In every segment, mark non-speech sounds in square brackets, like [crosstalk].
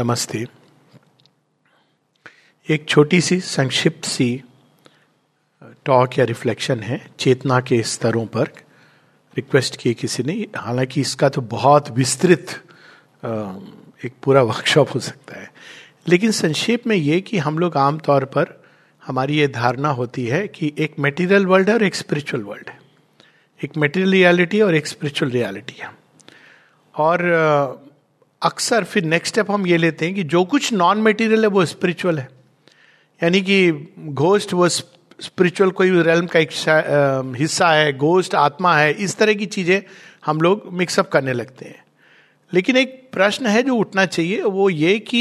नमस्ते। एक छोटी सी संक्षिप्त सी टॉक या रिफ्लेक्शन है, चेतना के स्तरों पर। रिक्वेस्ट किए किसी ने, हालाँकि इसका तो बहुत विस्तृत एक पूरा वर्कशॉप हो सकता है। लेकिन संक्षेप में ये कि हम लोग आमतौर पर, हमारी ये धारणा होती है कि एक मेटीरियल वर्ल्ड है और एक स्पिरिचुअल वर्ल्ड है। एक मेटीरियल रियलिटी और एक स्पिरिचुअल रियलिटी है। और अक्सर फिर नेक्स्ट स्टेप हम ये लेते हैं कि जो कुछ नॉन मेटीरियल है, वो स्पिरिचुअल है। यानी कि घोस्ट वो स्पिरिचुअल कोई रेलम का एक हिस्सा है घोस्ट आत्मा है, इस तरह की चीज़ें हम लोग मिक्सअप करने लगते हैं। लेकिन एक प्रश्न है जो उठना चाहिए, वो ये कि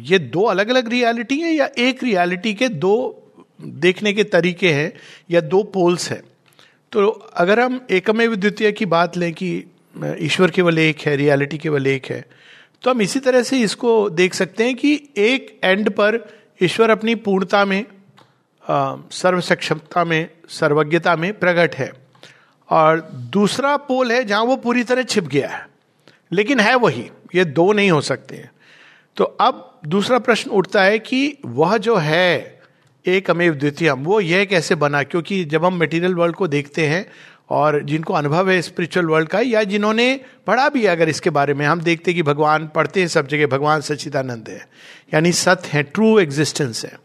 ये दो अलग अलग रियलिटी है या एक रियलिटी के दो देखने के तरीके हैं या दो पोल्स हैं? तो अगर हम एकमेव द्वितीय की बात लें कि ईश्वर केवल एक है, रियलिटी केवल एक है। तो हम इसी तरह से इसको देख सकते हैं कि एक एंड पर ईश्वर अपनी पूर्णता में सर्व सक्षमता में, सर्वज्ञता में प्रकट है। और दूसरा पोल है जहाँ वो पूरी तरह छिप गया है। लेकिन है वही, ये दो नहीं हो सकते हैं। तो अब दूसरा प्रश्न उठता है कि वह जो है एक अमेव द्वितीय वो यह कैसे बना? क्योंकि जब हम मटेरियल वर्ल्ड को देखते हैं और जिनको अनुभव है स्पिरिचुअल वर्ल्ड का, या जिन्होंने पढ़ा भी है, अगर इसके बारे में हम देखते हैं कि भगवान पढ़ते हैं सब जगह, भगवान सच्चिदानंद है। यानी सत्य है ट्रू एग्जिस्टेंस है।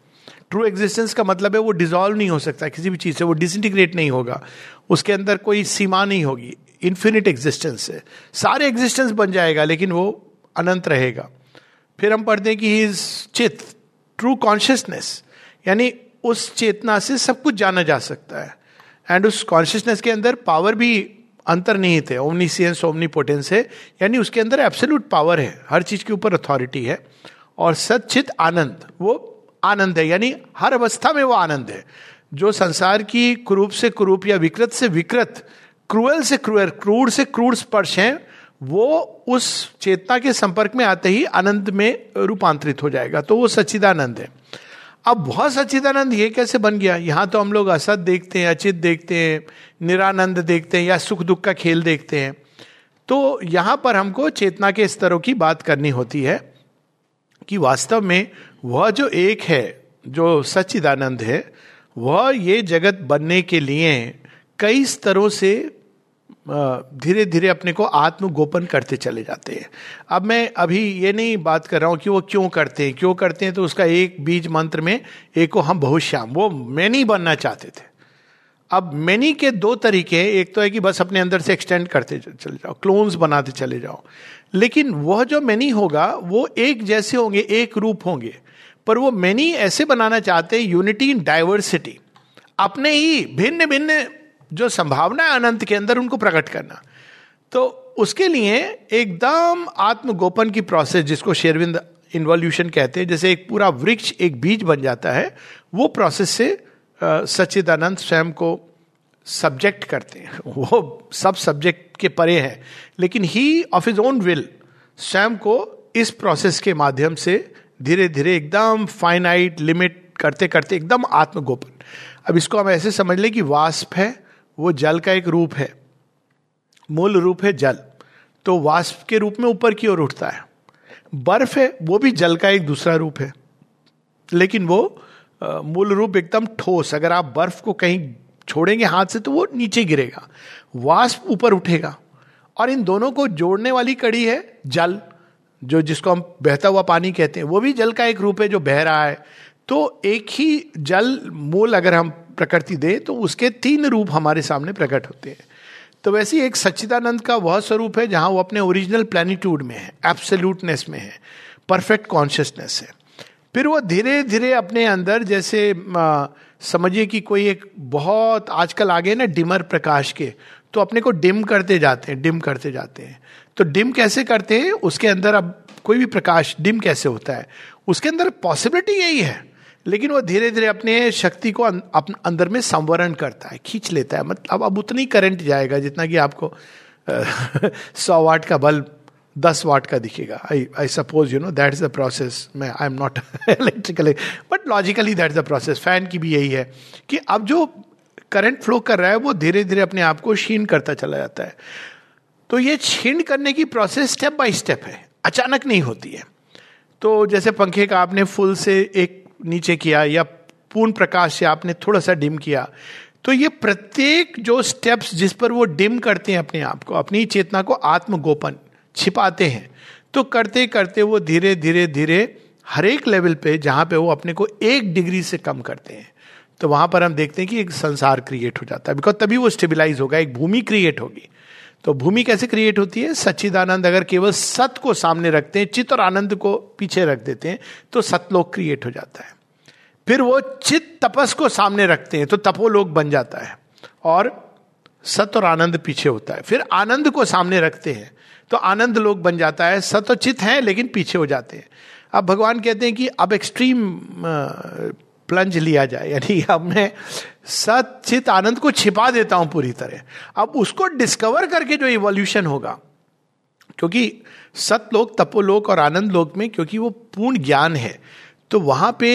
ट्रू एग्जिस्टेंस का मतलब है वो डिजोल्व नहीं हो सकता किसी भी चीज़ से, वो डिसइंटीग्रेट नहीं होगा। उसके अंदर कोई सीमा नहीं होगी। इन्फिनिट एग्जिस्टेंस है। सारे एग्जिस्टेंस बन जाएगा, लेकिन वो अनंत रहेगा। फिर हम पढ़ते हैं कि ही इज़ चित ट्रू कॉन्शियसनेस यानी उस चेतना से सब कुछ जाना जा सकता है। एंड उस कॉन्शियसनेस के अंदर पावर भी अंतर्निहित है ओमनीसियंस ओमनीपोटेंस है, यानी उसके अंदर एब्सोल्यूट पावर है, हर चीज़ के ऊपर अथॉरिटी है। और सचित आनंद, वो आनंद है, यानी हर अवस्था में वो आनंद है। जो संसार की क्रूप से क्रूप या विकृत से विकृत क्रूअल से क्रूअल क्रूर से क्रूर स्पर्श है, वो उस चेतना के संपर्क में आते ही आनंद में रूपांतरित हो जाएगा। तो वो सच्चिदानंद है। अब बहुत सच्चिदानंद ये कैसे बन गया? यहाँ तो हम लोग असत देखते हैं, अचित देखते हैं, निरानंद देखते हैं या सुख दुख का खेल देखते हैं। तो यहाँ पर हमको चेतना के स्तरों की बात करनी होती है कि वास्तव में वह जो एक है, जो सच्चिदानंद है, वह ये जगत बनने के लिए कई स्तरों से धीरे धीरे अपने को आत्मगोपन करते चले जाते हैं। अब मैं अभी ये नहीं बात कर रहा हूँ कि वो क्यों करते हैं, क्यों करते हैं तो उसका एक बीज मंत्र में एक को हम बहुत श्याम वो मैनी बनना चाहते थे। अब मैनी के दो तरीके हैं, एक तो है कि बस अपने अंदर से एक्सटेंड करते चले जाओ क्लोन्स बनाते चले जाओ। लेकिन वह जो मैनी होगा, वो एक जैसे होंगे, एक रूप होंगे, पर वो मैनी ऐसे बनाना चाहते हैं यूनिटी इन डाइवर्सिटी अपने ही भिन्न भिन्न जो संभावना है अनंत के अंदर उनको प्रकट करना। तो उसके लिए एकदम आत्मगोपन की प्रोसेस जिसको शेरविंद इन्वॉल्यूशन कहते हैं, जैसे एक पूरा वृक्ष, एक बीज बन जाता है, वो प्रोसेस से सच्चिदानंद स्वयं को सब्जेक्ट करते हैं। [laughs] वो सब सब्जेक्ट के परे हैं। लेकिन he of his own will स्वयं को इस प्रोसेस के माध्यम से धीरे धीरे एकदम फाइनाइट लिमिट करते करते एकदम आत्मगोपन। अब इसको हम ऐसे समझ लें कि वास्प है वो जल का एक रूप है, मूल रूप है जल। तो वाष्प के रूप में ऊपर की ओर उठता है। बर्फ़ है, वो भी जल का एक दूसरा रूप है। लेकिन वो मूल रूप एकदम ठोस, अगर आप बर्फ़ को कहीं छोड़ेंगे हाथ से तो वो नीचे गिरेगा। वाष्प ऊपर उठेगा। और इन दोनों को जोड़ने वाली कड़ी है जल, जो जिसको हम बहता हुआ पानी कहते हैं। वो भी जल का एक रूप है जो बह रहा है तो एक ही जल मूल अगर हम प्रकृति दे तो उसके तीन रूप हमारे सामने प्रकट होते हैं। तो वैसे ही एक सच्चिदानंद का वह स्वरूप है, जहाँ वो अपने ओरिजिनल प्लानिट्यूड में है एब्सोल्यूटनेस में है परफेक्ट कॉन्शियसनेस है। फिर वो धीरे धीरे अपने अंदर, जैसे समझिए कि कोई एक बहुत आजकल आगे ना डिमर प्रकाश के तो अपने को डिम करते जाते हैं, डिम करते जाते हैं। तो डिम कैसे करते हैं? उसके अंदर अब कोई भी प्रकाश डिम कैसे होता है? उसके अंदर पॉसिबिलिटी यही है। लेकिन वो धीरे धीरे अपने शक्ति को अं-, अंदर में संवरण करता है खींच लेता है। मतलब अब उतनी करंट जाएगा जितना कि आपको [laughs] सौ वाट का बल्ब दस वाट का दिखेगा। I I suppose you know that is the process मैं I am not electrically but logically that is the process fan की भी यही है कि अब जो करंट फ्लो कर रहा है वो धीरे धीरे अपने आप को क्षीण करता चला जाता है। तो ये छीण करने की प्रोसेस स्टेप बाय स्टेप है। अचानक नहीं होती है। तो जैसे पंखे का आपने फुल से एक नीचे किया या पूर्ण प्रकाश से आपने थोड़ा सा डिम किया तो ये प्रत्येक जो स्टेप्स जिस पर वो डिम करते हैं अपने आप को, अपनी चेतना को आत्मगोपन छिपाते हैं तो करते करते वो धीरे धीरे धीरे हर एक लेवल पे जहाँ पे वो अपने को एक डिग्री से कम करते हैं। तो वहाँ पर हम देखते हैं कि एक संसार क्रिएट हो जाता है बिकॉज़ तभी वो स्टेबिलाईज होगा, एक भूमि क्रिएट होगी। तो भूमि कैसे क्रिएट होती है? सच्चिदानंद अगर केवल सत को सामने रखते हैं, चित्त और आनंद को पीछे रख देते हैं तो सतलोक क्रिएट हो जाता है। फिर वो चित तपस को सामने रखते हैं तो तपोलोक बन जाता है और सत और आनंद पीछे होता है। फिर आनंद को सामने रखते हैं तो आनंद लोग बन जाता है। सत और चित है, लेकिन पीछे हो जाते हैं। अब भगवान कहते हैं कि अब एक्सट्रीम प्लंज लिया जाए। यानी अब मैं सत चित आनंद को छिपा देता हूँ पूरी तरह। अब उसको डिस्कवर करके जो इवोल्यूशन होगा, क्योंकि सतलोक, तपोलोक और आनंद लोक में क्योंकि वो पूर्ण ज्ञान है तो वहाँ पे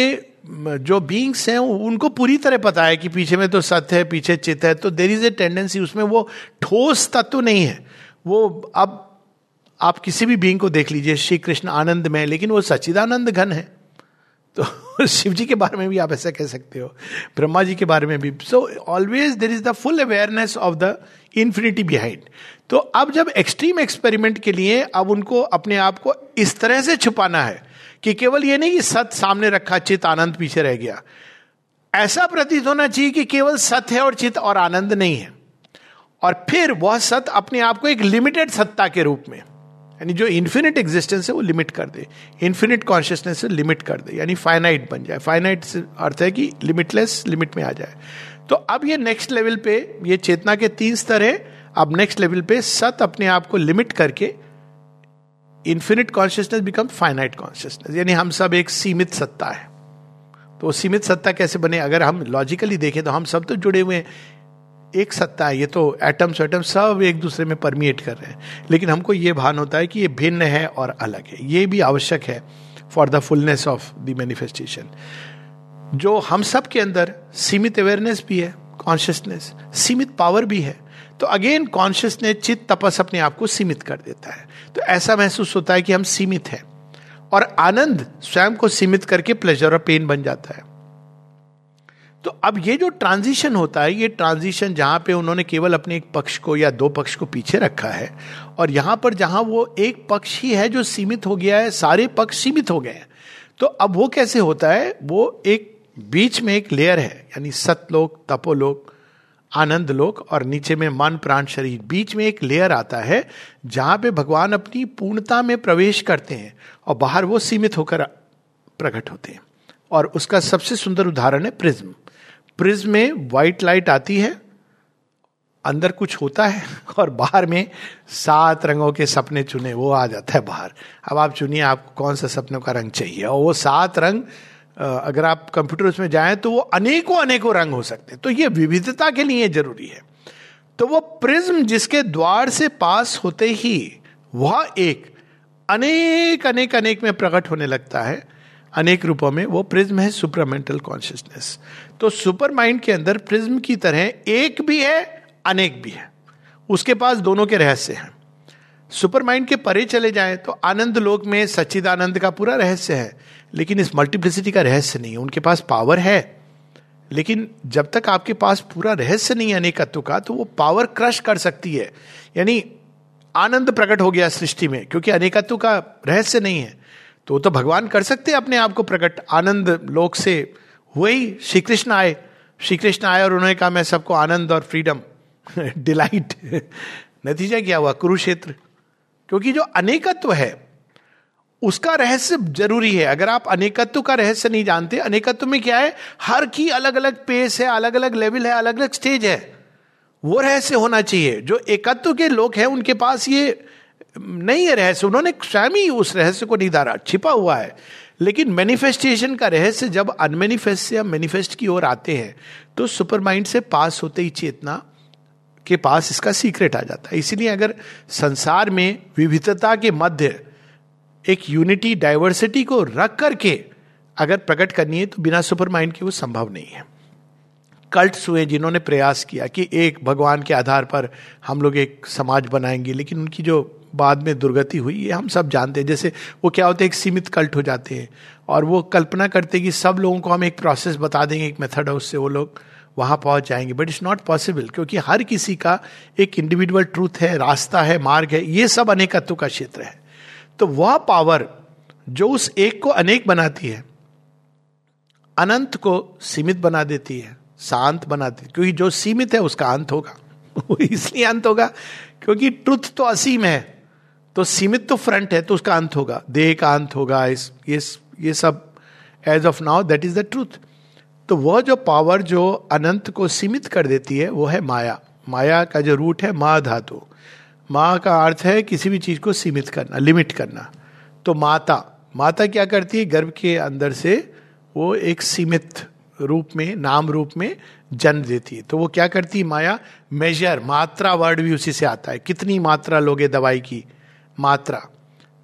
जो बींग्स हैं, उनको पूरी तरह पता है कि पीछे में तो सत्य है, पीछे चित है तो देर इज़ ए टेंडेंसी उसमें वो ठोस तत्व नहीं है। वो अब आप किसी भी बींग को देख लीजिए श्री कृष्ण आनंद में, लेकिन वो सच्चिदानंद घन है। तो [laughs] शिव जी के बारे में भी आप ऐसा कह सकते हो, ब्रह्मा जी के बारे में भी। So always there is the full awareness of the infinity behind तो अब जब एक्सट्रीम एक्सपेरिमेंट के लिए अब उनको अपने आप को इस तरह से छुपाना है कि केवल ये नहीं कि सत सामने रखा, चित आनंद पीछे रह गया। ऐसा प्रतीत होना चाहिए कि केवल सत है और चित और आनंद नहीं है। और फिर वह सत अपने आप को एक लिमिटेड सत्ता के रूप में यानी जो इन्फिनिट एग्जिस्टेंस है, वो लिमिट कर दे। इन्फिनिट कॉन्शियसनेस से लिमिट कर दे। यानी फाइनाइट बन जाए। फाइनाइट से अर्थ है कि लिमिटलेस लिमिट में आ जाए। तो अब ये नेक्स्ट लेवल पे, ये चेतना के तीन स्तर है। अब नेक्स्ट लेवल पे सत अपने आप को लिमिट करके infinite consciousness become finite consciousness यानी हम सब एक सीमित सत्ता है। तो सीमित सत्ता कैसे बने? अगर हम लॉजिकली देखें तो हम सब तो जुड़े हुए हैं। एक सत्ता है, ये तो एटम्स एटम सब एक दूसरे में परमिएट कर रहे हैं। लेकिन हमको ये भान होता है कि ये भिन्न है और अलग है। ये भी आवश्यक है for the fullness of the manifestation जो हम सब के अंदर सीमित अवेयरनेस भी है कॉन्शियसनेस सीमित पावर भी है तो अगेन कॉन्शियसनेस चित्त, तपस अपने आप को सीमित कर देता है। तो ऐसा महसूस होता है कि हम सीमित हैं और आनंद स्वयं को सीमित करके प्लेजर और पेन बन जाता है। तो अब ये जो ट्रांजिशन होता है, ये ट्रांजिशन जहाँ पे उन्होंने केवल अपने एक पक्ष को या दो पक्ष को पीछे रखा है और यहाँ पर जहाँ वो एक पक्ष ही है जो सीमित हो गया है, सारे पक्ष सीमित हो गए हैं। तो अब वो कैसे होता है? वो एक बीच में एक लेयर है, यानी सतलोक, तपोलोक आनंद लोक और नीचे में मन, प्राण, शरीर। बीच में एक लेयर आता है जहाँ पे भगवान अपनी पूर्णता में प्रवेश करते हैं और बाहर वो सीमित होकर प्रकट होते हैं। और उसका सबसे सुंदर उदाहरण है प्रिज्म। प्रिज्म में व्हाइट लाइट आती है, अंदर कुछ होता है [laughs] और बाहर में सात रंगों के सपने चुने, वो आ जाता है बाहर। अब आप चुनिए, आपको कौन सा सपनों का रंग चाहिए? और वो सात रंग अगर आप कंप्यूटर उसमें जाएँ तो वो अनेकों अनेकों रंग हो सकते हैं। तो ये विविधता के लिए ज़रूरी है। तो वो प्रिज्म जिसके द्वार से पास होते ही, वह एक अनेक अनेक अनेक में प्रकट होने लगता है। अनेक रूपों में, वो प्रिज्म है सुपरमेंटल कॉन्शियसनेस। तो सुपर माइंड के अंदर प्रिज्म की तरह एक भी है, अनेक भी है। उसके पास दोनों के रहस्य हैं। सुपर माइंड के परे चले जाएँ तो आनंद लोक में सच्चिदानंद का पूरा रहस्य है, लेकिन इस मल्टीप्लिसिटी का रहस्य नहीं है। उनके पास पावर है, लेकिन जब तक आपके पास पूरा रहस्य नहीं है अनेकत्व का तो वो पावर क्रश कर सकती है। यानी आनंद प्रकट हो गया सृष्टि में, क्योंकि अनेकत्व का रहस्य नहीं है। तो तो भगवान कर सकते अपने आप को प्रकट। आनंद लोक से हुए ही श्री कृष्ण आए। श्री कृष्ण आए और उन्होंने कहा, मैं सबको आनंद और फ्रीडम [laughs] डिलाइट [laughs] नतीजा क्या हुआ? कुरुक्षेत्र। क्योंकि जो अनेकत्व है, उसका रहस्य ज़रूरी है। अगर आप अनेकत्व का रहस्य नहीं जानते, अनेकत्व में क्या है? हर की अलग अलग पेस है अलग अलग लेवल है अलग अलग स्टेज है। वो रहस्य होना चाहिए। जो एकत्व के लोग हैं, उनके पास ये नहीं है रहस्य, उन्होंने स्वयं ही उस रहस्य को नहीं धारा छिपा हुआ है। लेकिन मैनिफेस्टेशन का रहस्य जब अनमेनिफेस्ट या मैनिफेस्ट की ओर आते हैं तो सुपर माइंड से पास होते ही चेतना के पास इसका सीक्रेट आ जाता है। इसीलिए अगर संसार में विविधता के मध्य एक यूनिटी डाइवर्सिटी को रख करके अगर प्रकट करनी है तो बिना सुपर माइंड के वो संभव नहीं है। कल्ट्स हुए जिन्होंने प्रयास किया कि एक भगवान के आधार पर हम लोग एक समाज बनाएँगे, लेकिन उनकी जो बाद में दुर्गति हुई, ये हम सब जानते हैं। जैसे वो क्या होते हैं, एक सीमित कल्ट हो जाते हैं। और वो कल्पना करते हैं कि सब लोगों को हम एक प्रोसेस बता देंगे, एक मेथड है उससे वो लोग वहाँ पहुँच जाएँगे। बट इट्स नॉट पॉसिबल क्योंकि हर किसी का एक इंडिविजुअल ट्रूथ है, रास्ता है, मार्ग है, ये सब अनेकत्व का क्षेत्र है। तो वह पावर जो उस एक को अनेक बनाती है, अनंत को सीमित बना देती है। शांत बनाती क्योंकि जो सीमित है, उसका अंत होगा। वो [laughs] इसलिए अंत होगा, क्योंकि ट्रुथ तो असीम है। तो सीमित तो फ्रंट है तो उसका अंत होगा। देह का अंत होगा, इस, ये ये सब as of now that is the truth तो वह जो पावर जो अनंत को सीमित कर देती है, वो है माया। माया का जो रूट है, मा धातु। माँ का अर्थ है किसी भी चीज़ को सीमित करना लिमिट करना। तो माता। माता क्या करती है? गर्भ के अंदर से वो एक सीमित रूप में, नाम रूप में जन्म देती है। तो वो क्या करती है माया? मेजर मात्रा वर्ड भी उसी से आता है। कितनी मात्रा लोगे दवाई की? मात्रा।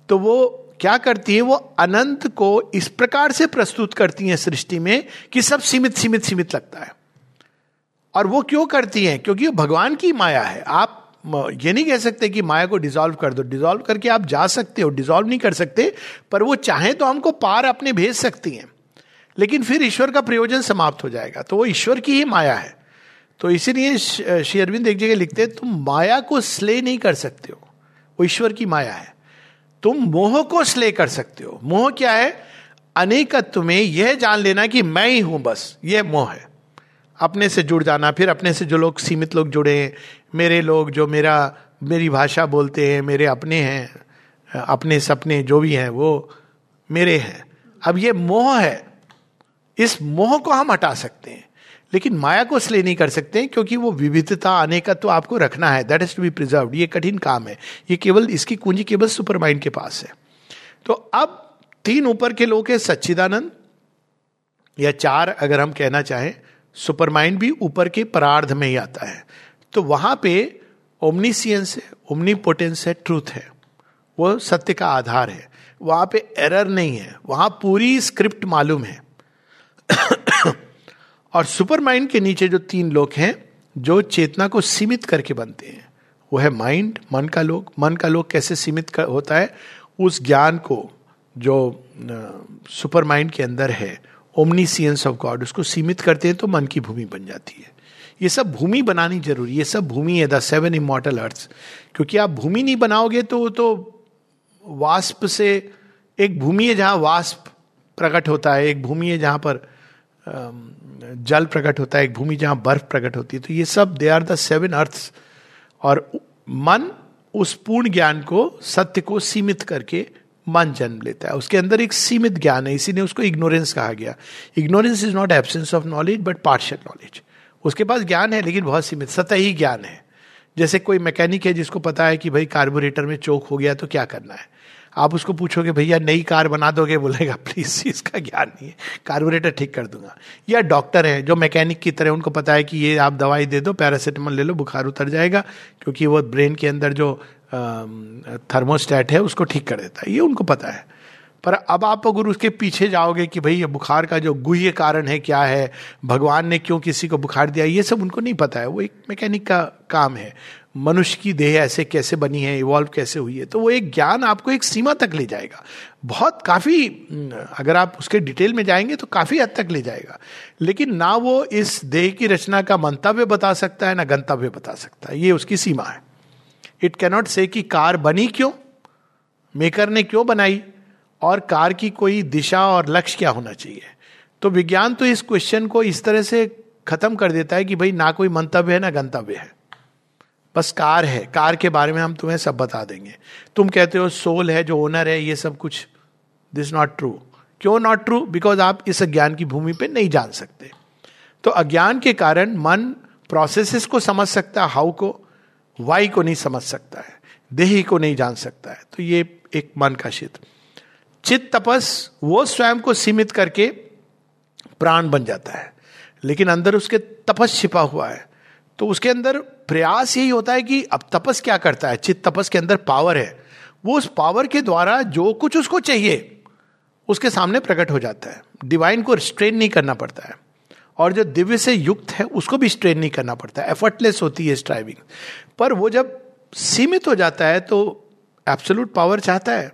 तो वो क्या करती है? वो अनंत को इस प्रकार से प्रस्तुत करती है सृष्टि में कि सब सीमित सीमित सीमित लगता है। और वो क्यों करती है? क्योंकि वो भगवान की माया है। आप ये नहीं कह सकते कि माया को डिजोल्व कर दो। डिजोल्व करके आप जा सकते हो डिजोल्व नहीं कर सकते, पर वो चाहे तो हमको पार अपने भेज सकती हैं। लेकिन फिर ईश्वर का प्रयोजन समाप्त हो जाएगा। तो वो ईश्वर की ही माया है। तो इसीलिए श्री अरविंद एक जगह लिखते हैं, तुम माया को स्ले नहीं कर सकते हो। वो ईश्वर की माया है। तुम मोह को स्ले कर सकते हो। मोह क्या है? अनेकत्व में यह जान लेना कि मैं ही हूँ बस, यह मोह है। अपने से जुड़ जाना, फिर अपने से जो लोग, सीमित लोग जुड़े हैं, मेरे लोग जो मेरा, मेरी भाषा बोलते हैं, मेरे अपने हैं, अपने सपने जो भी हैं, वो मेरे हैं। अब ये मोह है। इस मोह को हम हटा सकते हैं। लेकिन माया को इसलिए नहीं कर सकते क्योंकि वो विविधता, अनेकत्व तो आपको रखना है। That is to be preserve ये कठिन काम है। ये केवल इसकी कुंजी केवल सुपर माइंड के पास है। तो अब तीन ऊपर के लोग है, सच्चिदानंद, या चार अगर हम कहना चाहें सुपर माइंड भी ऊपर के परार्ध में ही आता है। तो वहाँ पे ओमनीसियंस है ओमनीपोटेंस है ट्रूथ है। वो सत्य का आधार है। वहाँ पे एरर नहीं है। वहाँ पूरी स्क्रिप्ट मालूम है। और सुपर माइंड के नीचे जो तीन लोग हैं जो चेतना को सीमित करके बनते हैं वो है माइंड मन का लोग मन का लोग कैसे सीमित कर, होता है? उस ज्ञान को जो सुपर माइंड के अंदर है ओमनीसियंस ऑफ़ गॉड उसको सीमित करते हैं तो मन की भूमि बन जाती है। ये सब भूमि बनानी ज़रूरी ये सब भूमि है द सेवन इमोटल अर्थ क्योंकि आप भूमि नहीं बनाओगे तो तो वास्प से एक भूमि है जहाँ वास्प प्रकट होता है एक भूमि है जहाँ पर जल प्रकट होता है, एक भूमि जहाँ बर्फ़ प्रकट होती है तो ये सब they are the seven earth और मन उस पूर्ण ज्ञान को, सत्य को सीमित करके मन जन्म लेता है। उसके अंदर एक सीमित ज्ञान है, इसीलिए उसको इग्नोरेंस कहा गया। Ignorance is not absence of knowledge but partial knowledge उसके पास ज्ञान है, लेकिन बहुत सीमित, सतही ज्ञान है। जैसे कोई मैकेनिक है, जिसको पता है कि भाई कार्बोरेटर में चोक हो गया तो क्या करना है? आप उसको पूछोगे, भैया, नई कार बना दोगे? बोलेगा, प्लीज़, इसका ज्ञान नहीं है कार्बोरेटर ठीक कर दूँगा। या डॉक्टर है जो मैकेनिक की तरह उनको पता है कि ये आप दवाई दे दो पैरासीटामोल ले लो, बुखार उतर जाएगा, क्योंकि वो ब्रेन के अंदर जो थर्मोस्टेट है, उसको ठीक कर देता है। ये उनको पता है। पर अब आप अगर उसके पीछे जाओगे कि भाई ये बुखार का जो गुह्य कारण है, क्या है? भगवान ने क्यों किसी को बुखार दिया? ये सब उनको नहीं पता है। वो एक मैकेनिक का काम है। मनुष्य की देह ऐसे कैसे बनी है इवॉल्व कैसे हुई है तो वो एक ज्ञान आपको एक सीमा तक ले जाएगा। बहुत काफ़ी अगर आप उसके डिटेल में जाएँगे तो काफ़ी हद तक ले जाएगा। लेकिन ना वो इस देह की रचना का मंतव्य बता सकता है, ना गंतव्य बता सकता है। ये उसकी सीमा है। इट कैनॉट से कि कार बनी क्यों मेकर ने क्यों बनाई, और कार की कोई दिशा और लक्ष्य क्या होना चाहिए। तो विज्ञान तो इस क्वेश्चन को इस तरह से खत्म कर देता है कि भाई ना कोई मंतव्य है, ना गंतव्य है। बस कार है, कार के बारे में हम तुम्हें सब बता देंगे। तुम कहते हो सोल है, जो ओनर है, ये सब कुछ दिस नॉट ट्रू क्यों नॉट ट्रू बिकॉज़ आप इस अज्ञान की भूमि पे नहीं जान सकते। तो अज्ञान के कारण मन प्रोसेसेस को समझ सकता है हाउ को वाई को नहीं समझ सकता है, देही को नहीं जान सकता है। तो ये एक मन का क्षेत्र। चित तपस वो स्वयं को सीमित करके प्राण बन जाता है। लेकिन अंदर उसके तपस छिपा हुआ है। तो उसके अंदर प्रयास यही होता है कि अब तपस क्या करता है? चित तपस के अंदर पावर है। वो उस पावर के द्वारा जो कुछ उसको चाहिए, उसके सामने प्रकट हो जाता है। डिवाइन को स्ट्रेन नहीं करना पड़ता है। और जो दिव्य से युक्त है, उसको भी स्ट्रेन नहीं करना पड़ता है। एफर्टलेस होती है स्ट्राइविंग पर वो जब सीमित हो जाता है तो एब्सोलूट पावर चाहता है।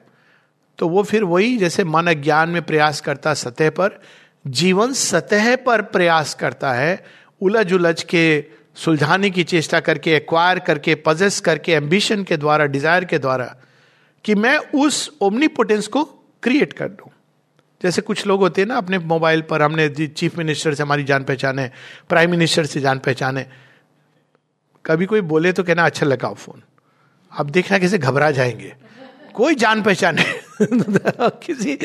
तो वो फिर वही जैसे मन अज्ञान में प्रयास करता सतह पर, जीवन सतह पर प्रयास करता है उलझ उलझ के सुलझाने की चेष्टा करके एक्वायर करके पजेस करके एम्बिशन के द्वारा डिज़ायर के द्वारा, कि मैं उस ओमनीपोटेंस को क्रिएट कर दूँ। जैसे कुछ लोग होते हैं ना, अपने मोबाइल पर, हमने चीफ मिनिस्टर से हमारी जान पहचान है प्राइम मिनिस्टर से जान पहचान है। कभी कोई बोले तो कहना अच्छा लगाओ फ़ोन अब देखना कैसे घबरा जाएँगे। कोई जान पहचान है। [laughs] किसी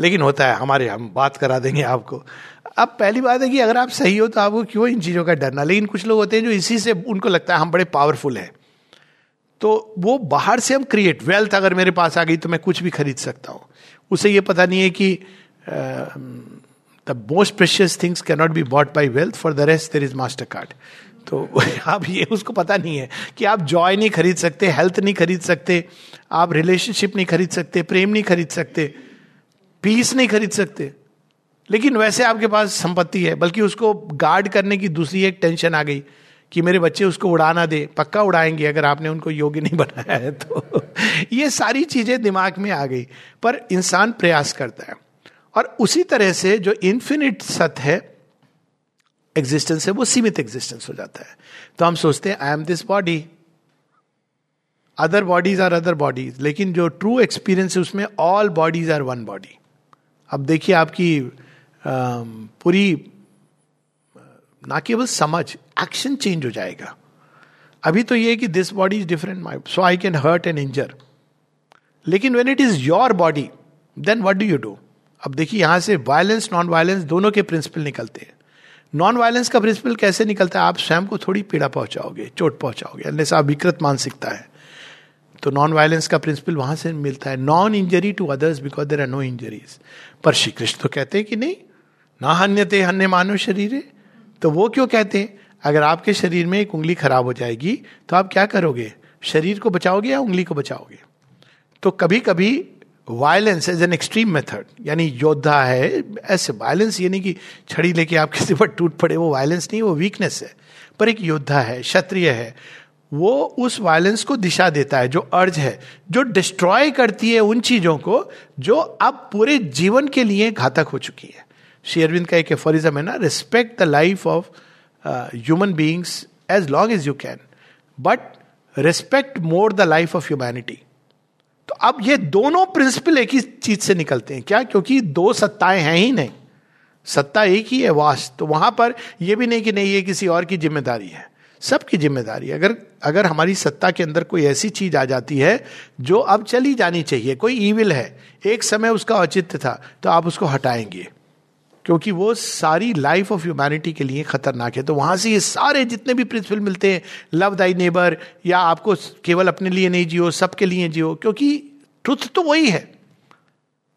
लेकिन होता है, हमारे हम बात करा देंगे आपको। अब पहली बात है कि अगर आप सही हो तो आपको क्यों इन चीज़ों का डरना? लेकिन कुछ लोग होते हैं जो इसी से उनको लगता है, हम बड़े पावरफुल हैं। तो वो बाहर से हम क्रिएट वेल्थ अगर मेरे पास आ गई तो मैं कुछ भी खरीद सकता हूँ। उसे ये पता नहीं है कि the most precious things can not be bought by wealth for the rest there is Mastercard तो [laughs] आप ये, उसको पता नहीं है कि आप जॉय नहीं खरीद सकते हेल्थ नहीं खरीद सकते, आप रिलेशनशिप नहीं खरीद सकते, प्रेम नहीं खरीद सकते पीस नहीं खरीद सकते। लेकिन वैसे आपके पास संपत्ति है, बल्कि उसको गार्ड करने की दूसरी एक टेंशन आ गई कि मेरे बच्चे उसको उड़ाना दे, पक्का उड़ाएँगे अगर आपने उनको योग्य नहीं बनाया है तो। [laughs] ये सारी चीज़ें दिमाग में आ गई, पर इंसान प्रयास करता है। और उसी तरह से जो इन्फिनिट सत है एग्जिस्टेंस है, वो सीमित एग्जिस्टेंस हो जाता है। तो हम सोचते हैं I am this body other bodies are other bodies लेकिन जो ट्रू एक्सपीरियंस है, उसमें all bodies are one body अब देखिए आपकी पूरी ना केवल समझ एक्शन चेंज हो जाएगा। अभी तो ये कि this body is different my so I can hurt and injure लेकिन when it is your body then what do you do अब देखिए, यहाँ से वायलेंस नॉन वायलेंस दोनों के प्रिंसिपल निकलते हैं। नॉन वायलेंस का प्रिंसिपल कैसे निकलता है? आप स्वयं को थोड़ी पीड़ा पहुंचाओगे, चोट पहुंचाओगे, अन्य आप विकृत मानसिकता है। तो नॉन वायलेंस का प्रिंसिपल वहाँ से मिलता है। Non injury to others because there are no injuries पर श्री कृष्ण तो कहते हैं कि नहीं ना हन्यते हन्य मानव शरीर। तो वो क्यों कहते हैं? अगर आपके शरीर में एक उंगली खराब हो जाएगी तो आप क्या करोगे? शरीर को बचाओगे या उंगली को बचाओगे? तो कभी कभी violence as an extreme method यानी योद्धा है, ऐसे वायलेंस ये नहीं कि छड़ी लेके आप किसी पर टूट पड़े, वो वायलेंस नहीं, वो वीकनेस है। पर एक योद्धा है, क्षत्रिय है, वो उस वायलेंस को दिशा देता है, जो अर्ज़ है, जो डिस्ट्रॉय करती है उन चीज़ों को, जो अब पूरे जीवन के लिए घातक हो चुकी है। श्री अरविंद का एक एफोरिज्म है ना respect the life of human beings as long as you can but respect more the life of humanity तो अब ये दोनों प्रिंसिपल एक ही चीज़ से निकलते हैं। क्या? क्योंकि दो सत्ताएँ हैं ही नहीं। सत्ता एक ही है वास्त तो वहाँ पर यह भी नहीं कि नहीं, ये किसी और की ज़िम्मेदारी है। सबकी ज़िम्मेदारी अगर अगर हमारी सत्ता के अंदर कोई ऐसी चीज़ आ जाती है जो अब चली जानी चाहिए, कोई ईविल है, एक समय उसका औचित्य था तो आप उसको हटाएँगे। क्योंकि वो सारी लाइफ ऑफ़ ह्यूमैनिटी के लिए खतरनाक है। तो वहाँ से ये सारे जितने भी प्रिंसिपल मिलते हैं लव दाई नेबर या आपको केवल अपने लिए नहीं जियो, सबके लिए जियो, क्योंकि ट्रुथ तो वही है।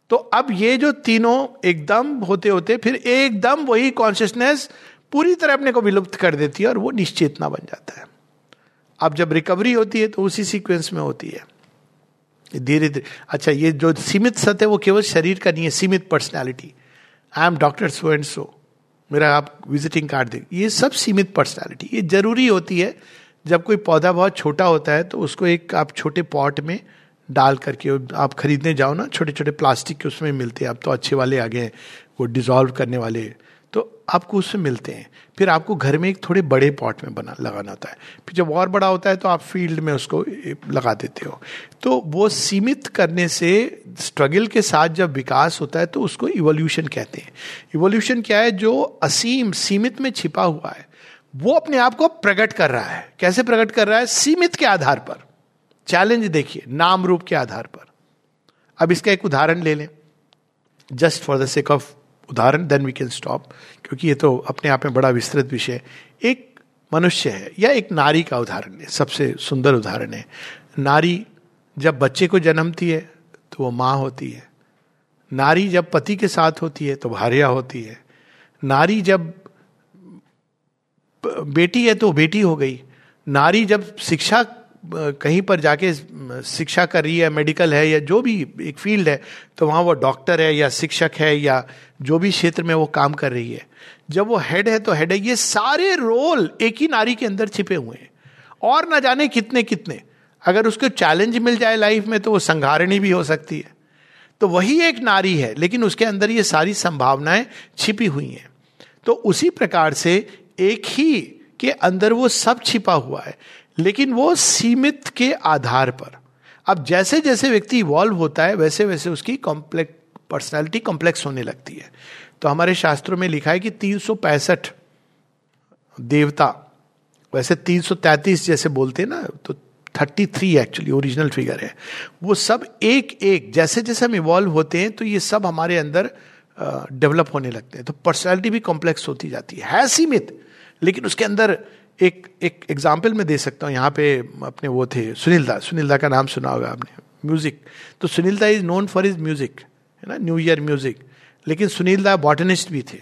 तो अब ये जो तीनों एकदम होते होते, फिर एकदम वही कॉन्शियसनेस पूरी तरह अपने को विलुप्त कर देती है और वो निश्चेतना बन जाता है। अब जब रिकवरी होती है तो उसी सीक्वेंस में होती है। धीरे धीरे अच्छा ये जो सीमित सत्य वो केवल शरीर का नहीं है, सीमित personality I am doctor so and so मेरा आप विजिटिंग कार्ड दे ये सब सीमित पर्सनैलिटी ये ज़रूरी होती है, जब कोई पौधा बहुत छोटा होता है तो उसको एक आप छोटे पॉट में डाल करके आप खरीदने जाओ ना छोटे छोटे प्लास्टिक के उसमें मिलते हैं। अब तो अच्छे वाले आ गए वो डिजोल्व करने वाले। आपको उससे मिलते हैं। फिर आपको घर में एक थोड़े बड़े पॉट में बना, लगाना होता है। फिर जब और बड़ा होता है तो आप फ़ील्ड में उसको लगा देते हो। तो वो सीमित करने से, स्ट्रगल के साथ जब विकास होता है तो उसको इवोल्यूशन कहते हैं। इवोल्यूशन क्या है? जो असीम, सीमित में छिपा हुआ है। वो अपने आप को प्रकट कर रहा है। कैसे प्रकट कर रहा है? सीमित के आधार पर। चैलेंज देखिए, नाम रूप के आधार पर। अब इसका एक उदाहरण ले लें। Just for the sake of उदाहरण देन वी कैन स्टॉप क्योंकि ये तो अपने आप में बड़ा विस्तृत विषय एक मनुष्य है, या एक नारी का उदाहरण है, सबसे सुंदर उदाहरण है। नारी जब बच्चे को जन्मती है तो वो माँ होती है। नारी जब पति के साथ होती है तो भार्या होती है। नारी जब बेटी है तो बेटी हो गई। नारी जब शिक्षा कहीं पर जाके शिक्षा कर रही है, मेडिकल है, या जो भी एक फ़ील्ड है तो वहाँ वो डॉक्टर है, या शिक्षक है, या जो भी क्षेत्र में वो काम कर रही है। जब वो हेड है तो हेड है। ये सारे रोल एक ही नारी के अंदर छिपे हुए हैं। और ना जाने कितने कितने। अगर उसको चैलेंज मिल जाए लाइफ में तो वो संघारणी भी हो सकती है। तो वही एक नारी है, लेकिन उसके अंदर ये सारी संभावनाएँ छिपी हुई हैं। तो उसी प्रकार से एक ही के अंदर वो सब छिपा हुआ है। लेकिन वो सीमित के आधार पर। अब जैसे जैसे व्यक्ति इवॉल्व होता है, वैसे वैसे उसकी कॉम्प्लेक्स पर्सनैलिटी कॉम्प्लेक्स होने लगती है। तो हमारे शास्त्रों में लिखा है कि तीन सौ पैंसठ देवता, वैसे 333 जैसे बोलते हैं ना तो 33 एक्चुअली ओरिजिनल फिगर है। वो सब एक एक जैसे जैसे हम इवॉल्व होते हैं तो ये सब हमारे अंदर डेवलप होने लगते हैं। तो पर्सनैलिटी भी कॉम्प्लेक्स होती जाती है। है सीमित, लेकिन उसके अंदर एक एक एग्ज़ाम्पल मैं दे सकता हूँ। यहाँ पे अपने वो थे सुनील दा सुनील दा का नाम सुना होगा आपने। म्यूज़िक तो Sunil da is known for his music है ना? न्यू ईयर म्यूज़िक लेकिन सुनील दा बॉटनिस्ट भी थे।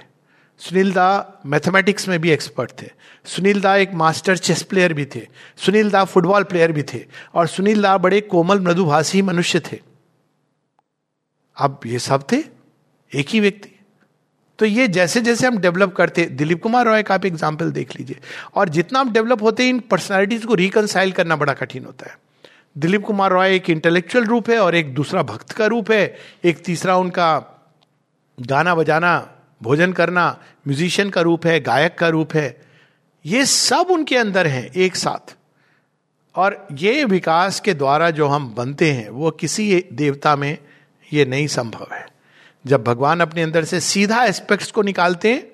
सुनील दा मैथमेटिक्स में भी एक्सपर्ट थे। सुनील दा एक मास्टर चेस प्लेयर भी थे। सुनील दा फुटबॉल प्लेयर भी थे। और सुनील दा बड़े कोमल, मृदुभाषी मनुष्य थे। अब ये सब थे? एक ही व्यक्ति। तो ये जैसे जैसे हम डेवलप करते, दिलीप कुमार रॉय का आप एग्ज़ाम्पल देख लीजिए। और जितना हम डेवलप होते हैं, इन पर्सनैलिटीज को रिकनसाइल करना बड़ा कठिन होता है। दिलीप कुमार रॉय एक इंटेलेक्चुअल रूप है और एक दूसरा भक्त का रूप है। एक तीसरा उनका गाना बजाना, भोजन करना म्यूजिशियन का रूप है, गायक का रूप है। ये सब उनके अंदर है, एक साथ। और ये विकास के द्वारा जो हम बनते हैं, वो किसी देवता में ये नहीं संभव है। जब भगवान अपने अंदर से सीधा एस्पेक्ट्स को निकालते हैं,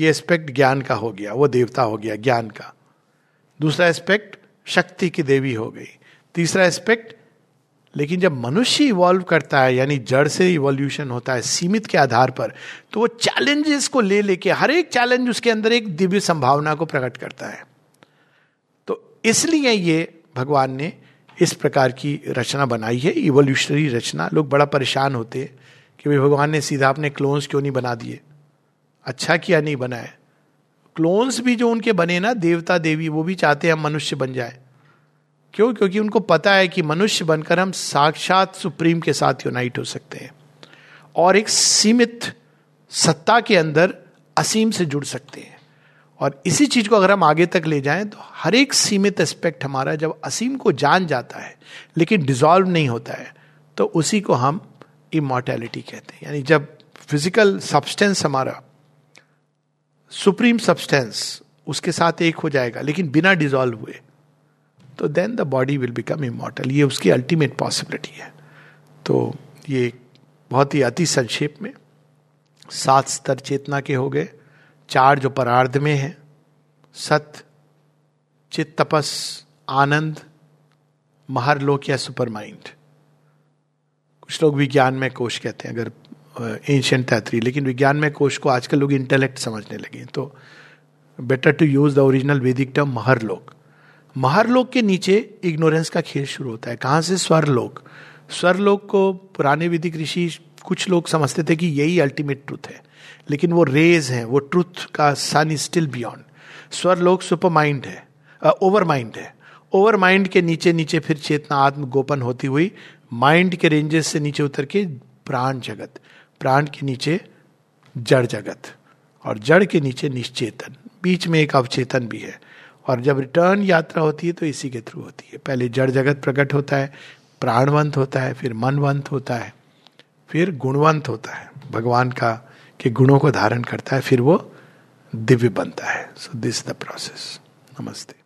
ये एस्पेक्ट ज्ञान का हो गया, वो देवता हो गया, ज्ञान का। दूसरा एस्पेक्ट शक्ति की देवी हो गई। तीसरा एस्पेक्ट लेकिन जब मनुष्य इवॉल्व करता है, यानी जड़ से इवोल्यूशन होता है, सीमित के आधार पर तो वो चैलेंजेस को ले लेके, हर एक चैलेंज उसके अंदर एक दिव्य संभावना को प्रकट करता है। तो इसलिए ये भगवान ने इस प्रकार की रचना बनाई है इवोल्यूशनरी रचना। लोग बड़ा परेशान होते हैं। कि भाई भगवान ने सीधा अपने क्लोन्स क्यों नहीं बना दिए? अच्छा किया नहीं बनाए क्लोन्स भी जो उनके बने ना, देवता, देवी, वो भी चाहते हैं हम मनुष्य बन जाए। क्यों? क्योंकि उनको पता है कि मनुष्य बनकर हम साक्षात सुप्रीम के साथ यूनाइट हो सकते हैं और एक सीमित सत्ता के अंदर असीम से जुड़ सकते हैं। और इसी चीज़ को अगर हम आगे तक ले जाएँ तो हर एक सीमित एस्पेक्ट हमारा जब असीम को जान जाता है, लेकिन डिजॉल्व नहीं होता है तो उसी को हम इमोर्टैलिटी कहते हैं। यानी जब फ़िज़िकल सब्सटेंस हमारा सुप्रीम सब्सटेंस उसके साथ एक हो जाएगा, लेकिन बिना डिजॉल्व हुए तो then the body will become immortal ये उसकी अल्टीमेट पॉसिबिलिटी है। तो ये बहुत ही अति संक्षेप में, सात स्तर चेतना के हो गए, चार जो परार्ध में है, सत चित तपस, आनंद, महरलोक या सुपर माइंड कुछ लोग विज्ञान में कोश कहते हैं, अगर एंशियंट तैतरी लेकिन विज्ञान में कोश को आजकल लोग इंटेलेक्ट समझने लगे तो better to use the original Vedic term Maharlok Maharlok के नीचे इग्नोरेंस का खेल शुरू होता है। कहाँ से? स्वरलोक स्वरलोक को पुराने विधिक ऋषि कुछ लोग समझते थे कि यही अल्टीमेट ट्रूथ है। लेकिन वो रेज है, वो ट्रूथ का sun is still beyond Swarlok super mind है ओवर माइंड है। ओवर माइंड के नीचे नीचे फिर चेतना आत्म गोपन होती हुई माइंड के रेंजेस से नीचे उतर के प्राण जगत, प्राण के नीचे जड़ जगत और जड़ के नीचे निश्चेतन। बीच में एक अवचेतन भी है और जब रिटर्न यात्रा होती है तो इसी के थ्रू होती है। पहले जड़ जगत प्रकट होता है, प्राणवंत होता है, फिर मनवंत होता है, फिर गुणवंत होता है। भगवान का, के गुणों को धारण करता है, फिर वो दिव्य बनता है। सो दिस द प्रोसेस नमस्ते।